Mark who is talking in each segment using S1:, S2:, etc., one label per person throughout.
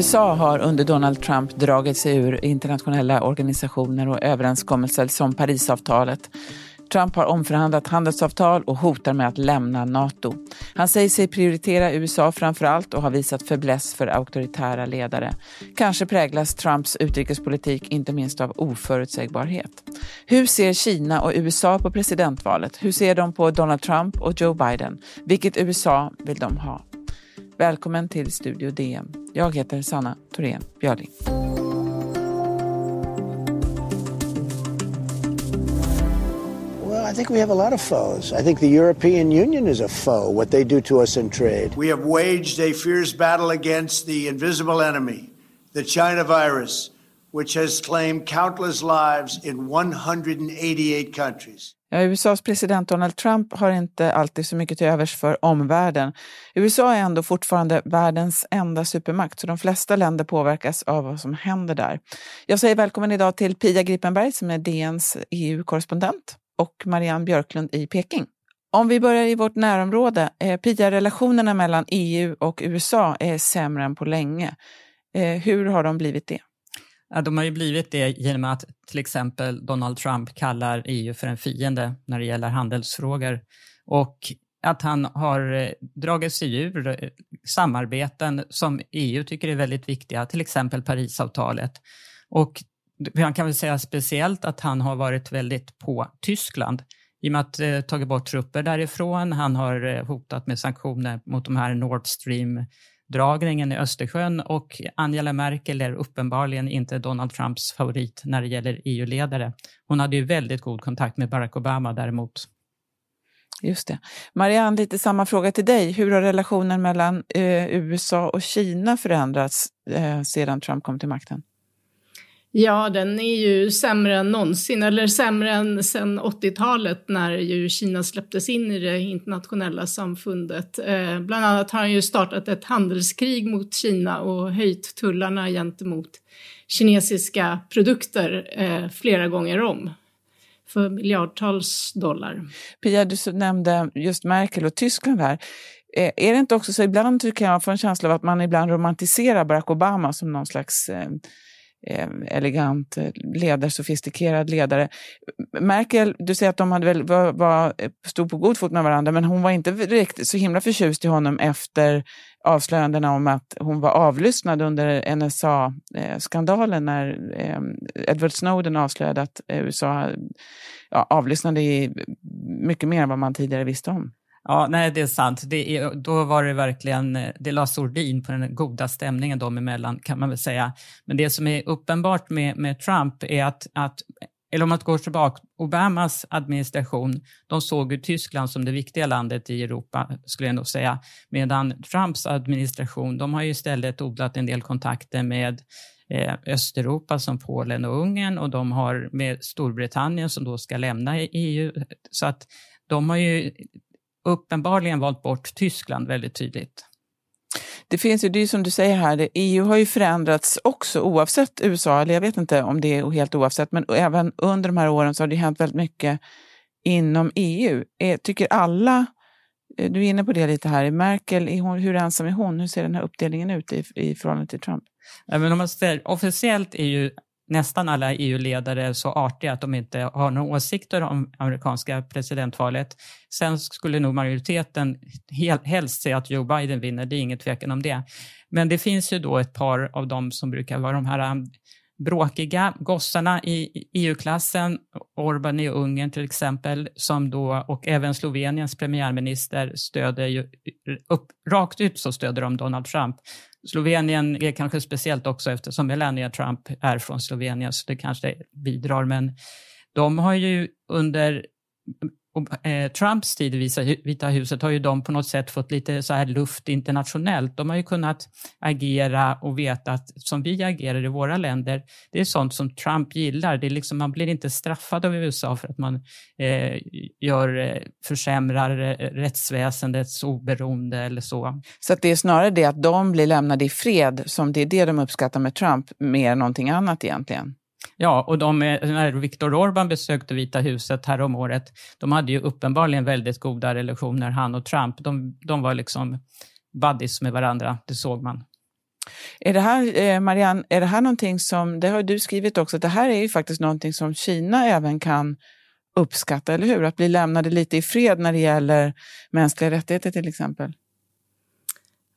S1: USA har under Donald Trump dragit sig ur internationella organisationer och överenskommelser som Parisavtalet. Trump har omförhandlat handelsavtal och hotar med att lämna Nato. Han säger sig prioritera USA framför allt och har visat fäbless för auktoritära ledare. Kanske präglas Trumps utrikespolitik inte minst av oförutsägbarhet. Hur ser Kina och USA på presidentvalet? Hur ser de på Donald Trump och Joe Biden? Vilket USA vill de ha? Välkommen till Studio DN. Jag heter Sanna Thorén Björling.
S2: I think we have a lot of foes. I think the European Union is a foe, what they do to us in trade.
S3: We have waged a fierce battle against the invisible enemy, the China virus, which has claimed countless lives in 188 countries.
S1: Ja, USAs president Donald Trump har inte alltid så mycket till övers för omvärlden. USA är ändå fortfarande världens enda supermakt, så de flesta länder påverkas av vad som händer där. Jag säger välkommen idag till Pia Gripenberg som är DNs EU-korrespondent och Marianne Björklund i Peking. Om vi börjar i vårt närområde. Eh, Pia, relationerna mellan EU och USA är sämre än på länge. Eh, hur har de blivit det?
S4: Ja, de har ju blivit det genom att till exempel Donald Trump kallar EU för en fiende när det gäller handelsfrågor och att han har eh, dragit sig ur eh, samarbeten som EU tycker är väldigt viktiga, till exempel Parisavtalet. Och man kan väl säga speciellt att han har varit väldigt på Tyskland i och med att eh, tagit bort trupper därifrån. Han har eh, hotat med sanktioner mot de här Nord Stream dragningen i Östersjön och Angela Merkel är uppenbarligen inte Donald Trumps favorit när det gäller EU-ledare. Hon hade ju väldigt god kontakt med Barack Obama däremot.
S1: Just det. Marianne, lite samma fråga till dig. Hur har relationen mellan eh, USA och Kina förändrats eh, sedan Trump kom till makten?
S5: Ja, den är ju sämre än någonsin, eller sämre än sedan 80-talet när ju Kina släpptes in i det internationella samfundet. Eh, bland annat har han ju startat ett handelskrig mot Kina och höjt tullarna gentemot kinesiska produkter eh, flera gånger om för miljardtals dollar.
S1: Pia, du nämnde just Merkel och Tyskland här. Eh, är det inte också så, ibland tycker jag får en känsla av att man ibland romantiserar Barack Obama som någon slags Eh, Eh, elegant, eh, ledare, sofistikerad ledare. Merkel, du säger att de hade väl, var, var, eh, stod på god fot med varandra, men hon var inte riktigt så himla förtjust i honom efter avslöjandena om att hon var avlyssnad under NSA-skandalen när Edward Snowden avslöjade att USA ja, avlyssnade mycket mer än vad man tidigare visste om.
S4: Ja, nej det är sant. Det är, då var det verkligen, eh, det la sordin på den goda stämningen dem emellan kan man väl säga. Men det som är uppenbart med, med Trump är att, att eller om man går tillbaka, Obamas administration, de såg ju Tyskland som det viktiga landet i Europa, skulle jag nog säga. Medan Trumps administration, de har ju istället odlat en del kontakter med eh, Östeuropa som Polen och Ungern och de har med Storbritannien som då ska lämna EU. Så att de har ju uppenbarligen valt bort Tyskland väldigt tydligt.
S1: Det finns ju, det är som du säger här, EU har ju förändrats också oavsett USA, eller jag vet inte om det är helt oavsett, men även under de här åren så har det hänt väldigt mycket inom EU. Tycker alla, eh, du är inne på det lite här, Merkel, är hon, hur ensam är hon? Hur ser den här uppdelningen ut i, i förhållande till Trump?
S4: Ja, men om man säger, officiellt är ju nästan alla EU-ledare så artiga att de inte har några åsikter om amerikanska presidentvalet. Sen skulle nog majoriteten helst se att Joe Biden vinner, det är inget tvekan om det. Men det finns ju då ett par av dem som brukar vara de här um, bråkiga gossarna i EU-klassen, Orban i Ungern till exempel, som då, och även Sloveniens premiärminister stöder ju, upp, rakt ut så stöder de Donald Trump. Slovenien är kanske speciellt också eftersom Melania Trump är från Slovenien, så det kanske bidrar. Men de har ju under och, eh, Trumps tid i Vita huset har ju de på något sätt fått lite så här luft internationellt. De har ju kunnat agera och veta att som vi agerar i våra länder, det är sånt som Trump gillar. Det är liksom, man blir inte straffad av USA för att man eh, gör, eh, försämrar eh, rättsväsendets oberoende eller så.
S1: Så det är snarare det att de blir lämnade i fred som det är det de uppskattar med Trump mer än någonting annat egentligen?
S4: Ja, och de, när Viktor Orbán besökte Vita huset här om året, de hade ju uppenbarligen väldigt goda relationer, han och Trump. De, de var liksom buddies med varandra, det såg man.
S1: Är det här, eh, Marianne, är det här någonting som, det har du skrivit också, att det här är ju faktiskt någonting som Kina även kan uppskatta, eller hur? Att bli lämnade lite i fred när det gäller mänskliga rättigheter till exempel.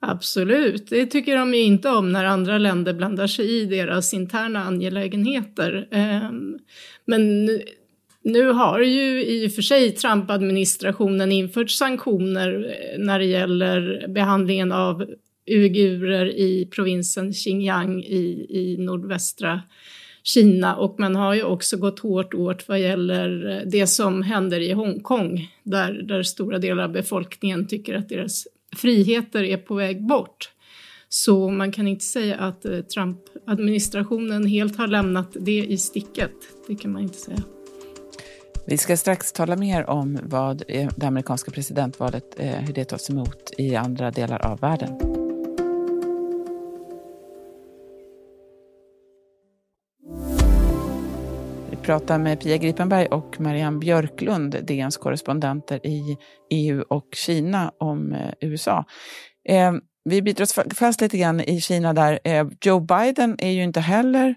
S5: Absolut, det tycker de ju inte om när andra länder blandar sig i deras interna angelägenheter. Ehm, men nu har ju i och för sig Trump-administrationen infört sanktioner eh, när det gäller behandlingen av uigurer i provinsen Xinjiang i, i nordvästra Kina och man har ju också gått hårt åt vad gäller eh, det som händer i Hongkong där, där stora delar av befolkningen tycker att deras friheter är på väg bort. Så man kan inte säga att eh, Trump-administrationen helt har lämnat det i sticket. Det kan man inte säga.
S1: Vi ska strax tala mer om vad eh, det amerikanska presidentvalet, eh, hur det tas emot i andra delar av världen. Prata med Pia Gripenberg och Marianne Björklund, DNs korrespondenter i EU och Kina om eh, USA. Eh, vi biter oss fast lite grann i Kina där. Eh, Joe Biden är ju inte heller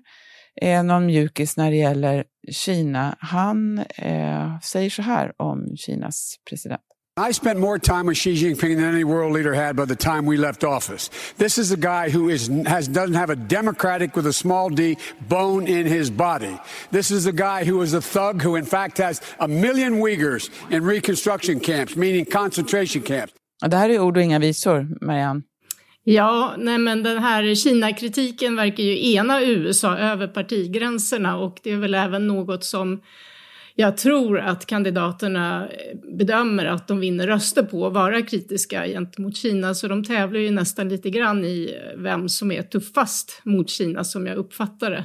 S1: eh, någon mjukis när det gäller Kina. Han eh, säger så här om Kinas president.
S6: I spent more time with Xi Jinping than any world leader had by the time we left office. This is a guy who is, has, doesn't have a democratic with a small d bone in his body. This is a guy who is a thug who, in fact, has a million Uyghurs in reconstruction camps, meaning concentration camps.
S1: Det här är ord och inga visor, Marianne.
S5: Ja, nej men den här Kina-kritiken verkar ju ena USA över partigränserna och det är väl även något som jag tror att kandidaterna eh, bedömer att de vinner röster på, att vara kritiska gentemot Kina. Så de tävlar ju nästan lite grann i eh, vem som är tuffast mot Kina, som jag uppfattar det.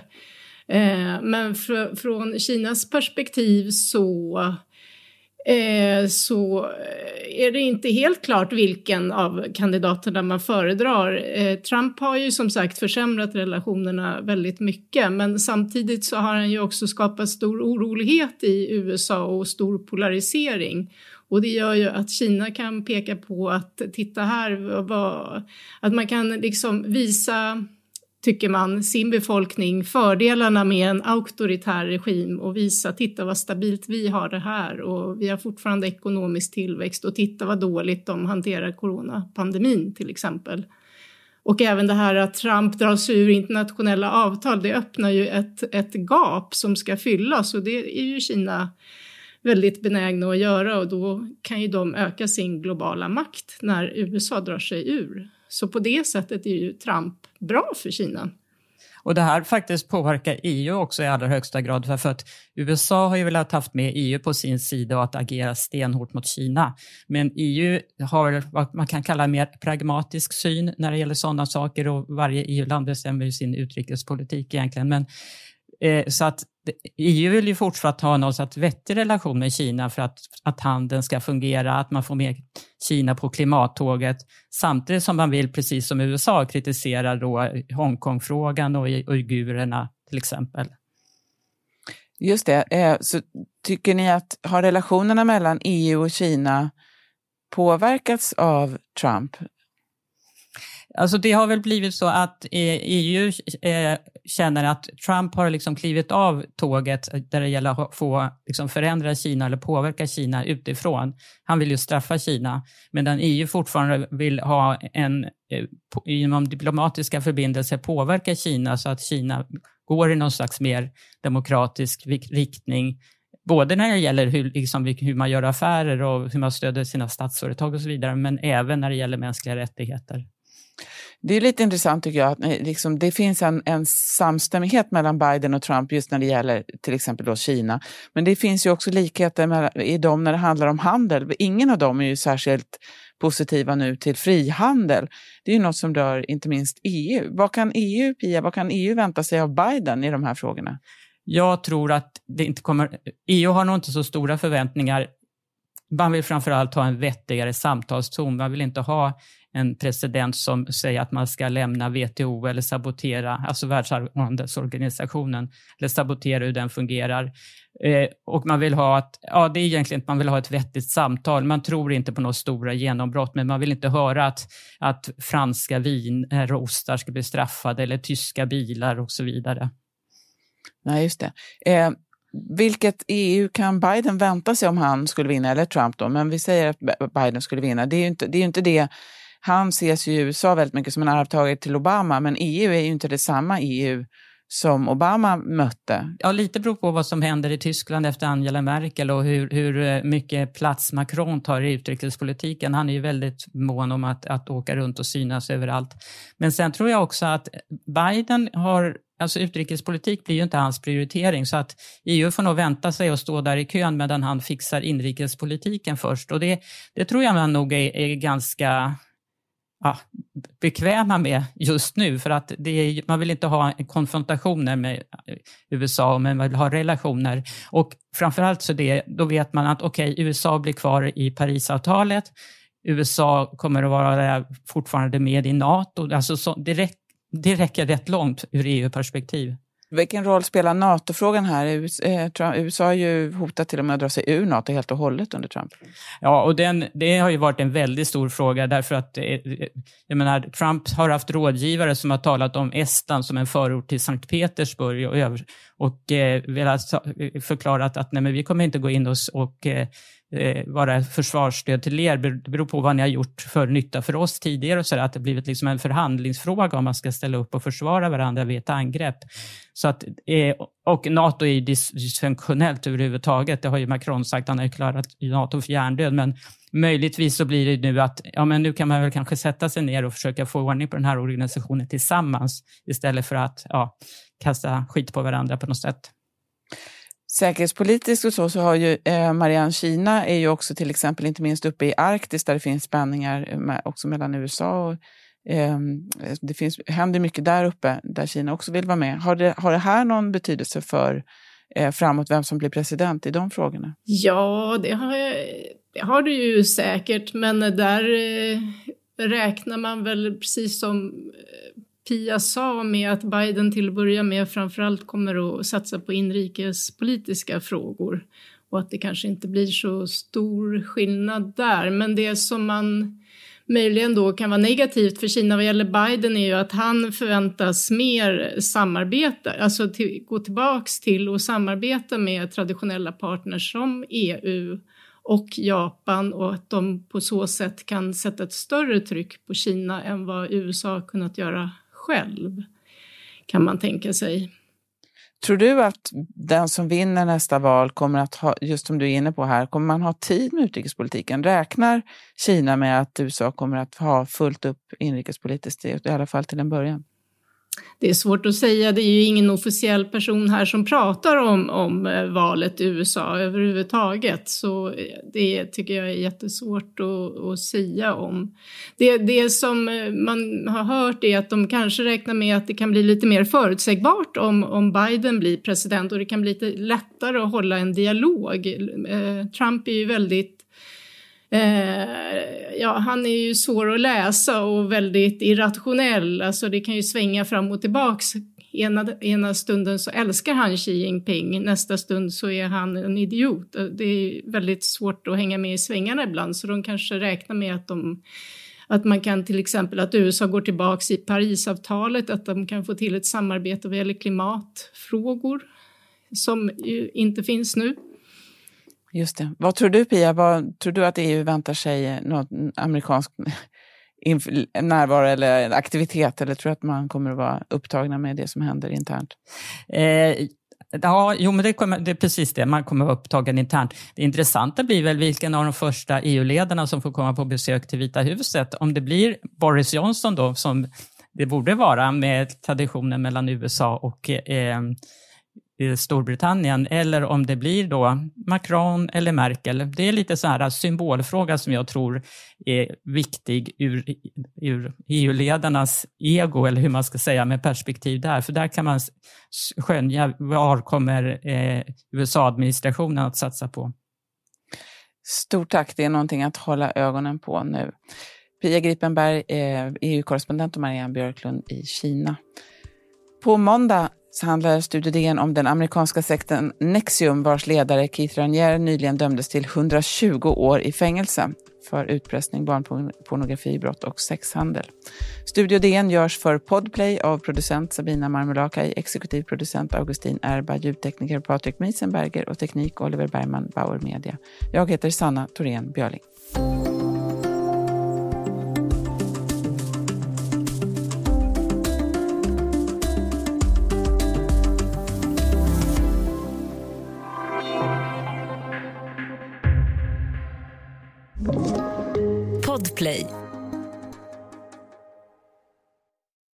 S5: Eh, men från Kinas perspektiv så Eh, så eh, är det inte helt klart vilken av kandidaterna man föredrar. Eh, Trump har ju som sagt försämrat relationerna väldigt mycket men samtidigt så har han ju också skapat stor orolighet i USA och stor polarisering. Och det gör ju att Kina kan peka på att titta här, vad, att man kan liksom visa tycker man, sin befolkning fördelarna med en auktoritär regim och visa, titta vad stabilt vi har det här och vi har fortfarande ekonomisk tillväxt och titta vad dåligt de hanterar coronapandemin till exempel. Och även det här att Trump drar sig ur internationella avtal, det öppnar ju ett, ett gap som ska fyllas och det är ju Kina väldigt benägna att göra och då kan ju de öka sin globala makt när USA drar sig ur. Så på det sättet är ju Trump bra för Kina.
S4: Och det här faktiskt påverkar EU också i allra högsta grad för att USA har ju velat haft med EU på sin sida och att agera stenhårt mot Kina. Men EU har vad man kan kalla en mer pragmatisk syn när det gäller sådana saker och varje EU-land bestämmer ju sin utrikespolitik egentligen. Men, Eh, så att EU vill ju fortsatt ha någon sorts vettig relation med Kina för att, att handeln ska fungera, att man får med Kina på klimattåget, samtidigt som man vill, precis som USA, kritisera då Hongkongfrågan och uigurerna till exempel.
S1: Just det. Eh, så tycker ni att har relationerna mellan EU och Kina påverkats av Trump?
S4: Alltså det har väl blivit så att EU eh, känner att Trump har liksom klivit av tåget där det gäller att få liksom förändra Kina eller påverka Kina utifrån. Han vill ju straffa Kina, medan EU fortfarande vill ha en, eh, genom diplomatiska förbindelser påverka Kina så att Kina går i någon slags mer demokratisk riktning både när det gäller hur, liksom, hur man gör affärer och hur man stöder sina statsföretag och så vidare, men även när det gäller mänskliga rättigheter.
S1: Det är lite intressant tycker jag att eh, liksom, det finns en, en samstämmighet mellan Biden och Trump just när det gäller till exempel då Kina. Men det finns ju också likheter med, i dem när det handlar om handel. Ingen av dem är ju särskilt positiva nu till frihandel. Det är ju något som rör inte minst EU. Vad kan EU, Pia, vad kan EU vänta sig av Biden i de här frågorna?
S4: Jag tror att det inte kommer... EU har nog inte så stora förväntningar. Man vill framförallt ha en vettigare samtalston. Man vill inte ha en president som säger att man ska lämna WTO eller sabotera, alltså Världshandelsorganisationen, eller sabotera hur den fungerar. Eh, och man vill ha att, ja det är egentligen att man vill ha ett vettigt samtal. Man tror inte på några stora genombrott, men man vill inte höra att, att franska viner och ostar ska bli straffade eller tyska bilar och så vidare.
S1: Nej, just det. Eh, vilket EU kan Biden vänta sig om han skulle vinna, eller Trump då, men vi säger att Biden skulle vinna. Det är ju inte det, är inte det han ses ju i USA väldigt mycket som en arvtagare till Obama, men EU är ju inte detsamma EU som Obama mötte.
S4: Ja, lite beror på vad som händer i Tyskland efter Angela Merkel och hur, hur eh, mycket plats Macron tar i utrikespolitiken. Han är ju väldigt mån om att, att åka runt och synas överallt. Men sen tror jag också att Biden har Alltså utrikespolitik blir ju inte hans prioritering så att EU får nog vänta sig och stå där i kön medan han fixar inrikespolitiken först. Och det, det tror jag man nog är, är ganska ja, bekväma med just nu för att är, man vill inte ha konfrontationer med USA men man vill ha relationer. Och framförallt så det, då vet man att okej, okay, USA blir kvar i Parisavtalet. USA kommer att vara fortfarande med i NATO. Alltså så, det, det räcker rätt långt ur EU-perspektiv.
S1: Vilken roll spelar NATO-frågan här? USA har ju hotat till och med att dra sig ur NATO helt och hållet under Trump.
S4: Ja, och den, det har ju varit en väldigt stor fråga därför att jag menar, Trump har haft rådgivare som har talat om Estland som en förort till Sankt Petersburg och, och eh, velat förklarat att nej, men vi kommer inte gå in och, och eh, eh, vara försvarsstöd till er. Det beror på vad ni har gjort för nytta för oss tidigare och så där, att det blivit liksom en förhandlingsfråga om man ska ställa upp och försvara varandra vid ett angrepp. Så att, eh, och NATO är dysfunktionellt överhuvudtaget. Det har ju Macron sagt. Han har ju klarat NATO för hjärndöd. Men möjligtvis så blir det nu att ja, men nu kan man väl kanske sätta sig ner och försöka få ordning på den här organisationen tillsammans istället för att ja, kasta skit på varandra på något sätt.
S1: Säkerhetspolitiskt och så, så har ju eh, Marianne Kina är ju också till exempel inte minst uppe i Arktis där det finns spänningar med, också mellan USA och ehm, eh, det finns, händer mycket där uppe där Kina också vill vara med. Har det, har det här någon betydelse för eh, framåt vem som blir president i de frågorna?
S5: Ja, det har, det har det ju säkert, men där eh, räknar man väl precis som eh, Pia sa med att Biden till att börja med framförallt kommer att satsa på inrikespolitiska frågor och att det kanske inte blir så stor skillnad där. Men det som man möjligen då kan vara negativt för Kina vad gäller Biden är ju att han förväntas mer samarbeta, alltså till, gå tillbaks till och samarbeta med traditionella partners som EU och Japan och att de på så sätt kan sätta ett större tryck på Kina än vad USA kunnat göra själv, kan man tänka sig.
S1: Tror du att den som vinner nästa val kommer att ha, just som du är inne på här, kommer man ha tid med utrikespolitiken? Räknar Kina med att USA kommer att ha fullt upp inrikespolitiskt, i alla fall till en början?
S5: Det är svårt att säga, det är ju ingen officiell person här som pratar om, om eh, valet i USA överhuvudtaget. Så eh, det tycker jag är jättesvårt att, att säga om. Det, det som eh, man har hört är att de kanske räknar med att det kan bli lite mer förutsägbart om, om Biden blir president och det kan bli lite lättare att hålla en dialog. Trump är ju väldigt Eh, ja, han är ju svår att läsa och väldigt irrationell. Alltså det kan ju svänga fram och tillbaks. Ena, ena stunden så älskar han Xi Jinping, nästa stund så är han en idiot. Det är väldigt svårt att hänga med i svängarna ibland, så de kanske räknar med att de att man kan till exempel att USA går tillbaks i Parisavtalet, att de kan få till ett samarbete vad gäller klimatfrågor som ju inte finns nu.
S1: Just det. Vad tror du Pia, vad, tror du att EU väntar sig någon amerikansk närvaro eller aktivitet eller tror du att man kommer att vara upptagna med det som händer internt?
S4: Eh, ja, jo, men det, kommer, det, är precis det, man kommer att vara upptagen internt. Det intressanta blir väl vilken av de första EU-ledarna som får komma på besök till Vita huset. Om det blir Boris Johnson då, som det borde vara med traditionen mellan USA och eh, Storbritannien eller om det blir då Macron eller Merkel. Det är lite så här symbolfråga som jag tror är viktig ur, ur EU-ledarnas ego, eller hur man ska säga, med perspektiv där. För där kan man skönja var kommer eh, USA-administrationen att satsa på.
S1: Stort tack, det är någonting att hålla ögonen på nu. Pia Gripenberg, eh, EU-korrespondent och Marianne Björklund i Kina. På måndag så handlar Studio DN om den amerikanska sekten Nexium vars ledare Keith Ranier nyligen dömdes till 120 år i fängelse för utpressning, barnpornografibrott och sexhandel. Studio DN görs för Podplay av producent Sabina Marmulakai, exekutiv producent Augustin Erba, ljudtekniker Patrik Miesenberger och teknik Oliver Bergman, Bauer Media. Jag heter Sanna Thorén Björling.